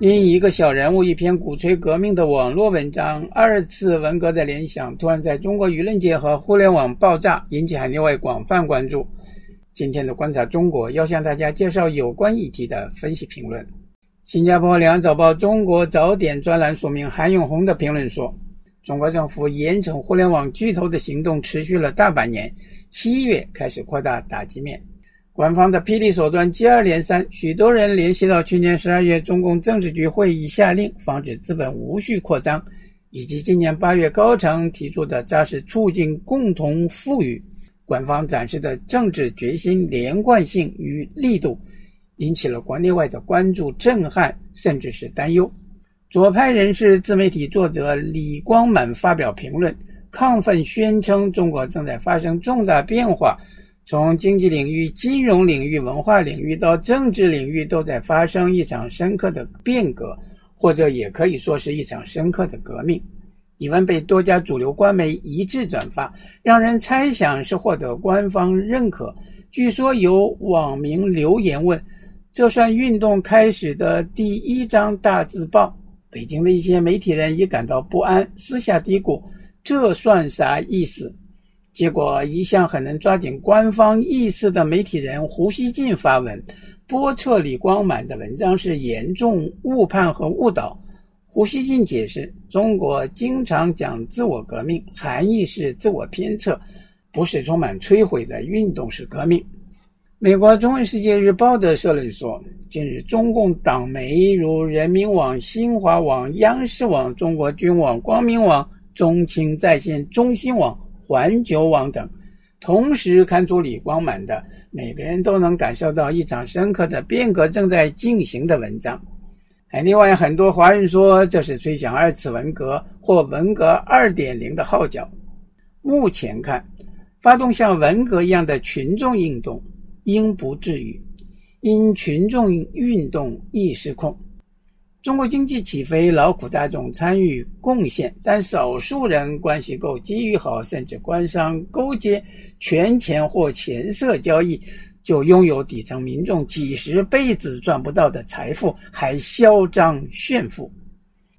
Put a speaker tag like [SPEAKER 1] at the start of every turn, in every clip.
[SPEAKER 1] 因一个小人物一篇鼓吹革命的网络文章，二次文革的联想突然在中国舆论界和互联网爆炸，引起海内外广泛关注。今天的观察中国要向大家介绍有关议题的分析评论。新加坡《两岸早报》中国早点专栏署名韩永红的评论说：“中国政府严惩互联网巨头的行动持续了大半年，七月开始扩大打击面。”官方的霹雳手段接二连三，许多人联系到去年十二月中共政治局会议下令防止资本无序扩张，以及今年八月高层提出的扎实促进共同富裕，官方展示的政治决心、连贯性与力度，引起了国内外的关注、震撼，甚至是担忧。左派人士、自媒体作者李光满发表评论，亢奋宣称中国正在发生重大变化。从经济领域、金融领域、文化领域到政治领域，都在发生一场深刻的变革，或者也可以说是一场深刻的革命。疑问被多家主流官媒一致转发，让人猜想是获得官方认可。据说有网民留言问：“这算运动开始的第一张大字报？”北京的一些媒体人也感到不安，私下嘀咕：“这算啥意思？”结果，一向很能抓紧官方意思的媒体人胡锡进发文，驳斥李光满的文章是严重误判和误导。胡锡进解释：中国经常讲自我革命，含义是自我鞭策，不是充满摧毁的运动式革命。美国《中文世界日报》的社论说，近日中共党媒如人民网、新华网、央视网、中国军网、光明网、中青在线、中新网。环球网等，同时刊出李光满的每个人都能感受到一场深刻的变革正在进行的文章。哎，另外很多华人说这是吹响二次文革或文革二点零的号角。目前看，发动像文革一样的群众运动应不至于，因群众运动易失控。中国经济起飞，劳苦大众参与贡献，但少数人关系够、机遇好，甚至官商勾结、权钱或钱色交易，就拥有底层民众几十辈子赚不到的财富，还嚣张炫富。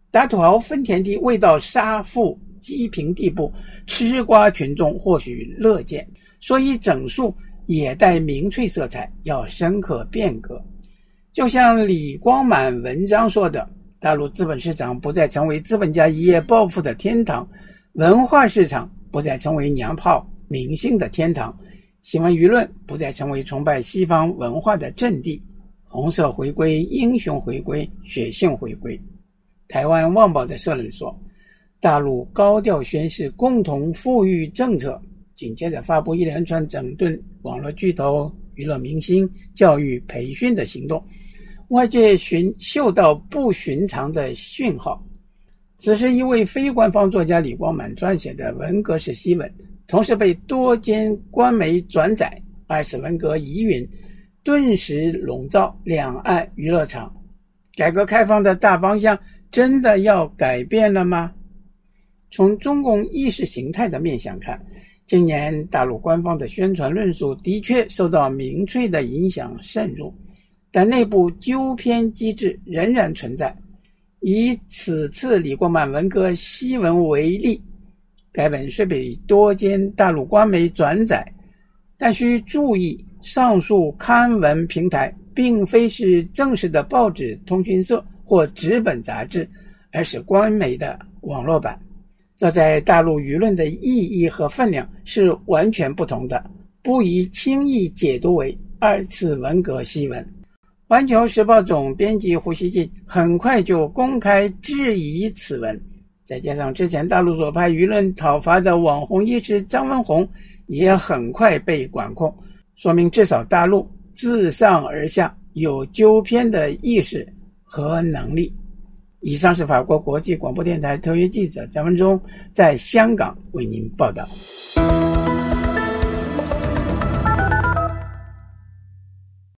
[SPEAKER 1] 打土豪分田地，未到杀富积贫地步，吃瓜群众或许乐见。所以整数也带民粹色彩，要深刻变革。就像李光满文章说的，大陆资本市场不再成为资本家一夜暴富的天堂，文化市场不再成为娘炮明星的天堂，新闻舆论不再成为崇拜西方文化的阵地。红色回归，英雄回归，血性回归。台湾《旺报》的社论说，大陆高调宣示共同富裕政策，紧接着发布一连串整顿网络巨头。娱乐明星、教育培训的行动，外界寻嗅到不寻常的讯号。此时，一位非官方作家李光满撰写的文革式新闻，同时被多间官媒转载。二次文革疑云，顿时笼罩两岸娱乐场。改革开放的大方向真的要改变了吗？从中共意识形态的面相看。今年大陆官方的宣传论述的确受到民粹的影响渗入，但内部纠偏机制仍然存在。以此次李国满文革檄文为例，该文虽被多间大陆官媒转载，但需注意，上述刊文平台并非是正式的报纸、通讯社或纸本杂志，而是官媒的网络版。这在大陆舆论的意义和分量是完全不同的，不宜轻易解读为二次文革新闻。环球时报总编辑胡锡进很快就公开质疑此文，再加上之前大陆左派舆论讨伐的网红医师张文宏也很快被管控，说明至少大陆自上而下有纠偏的意识和能力。以上是法国国际广播电台特约记者张文忠在香港为您报道。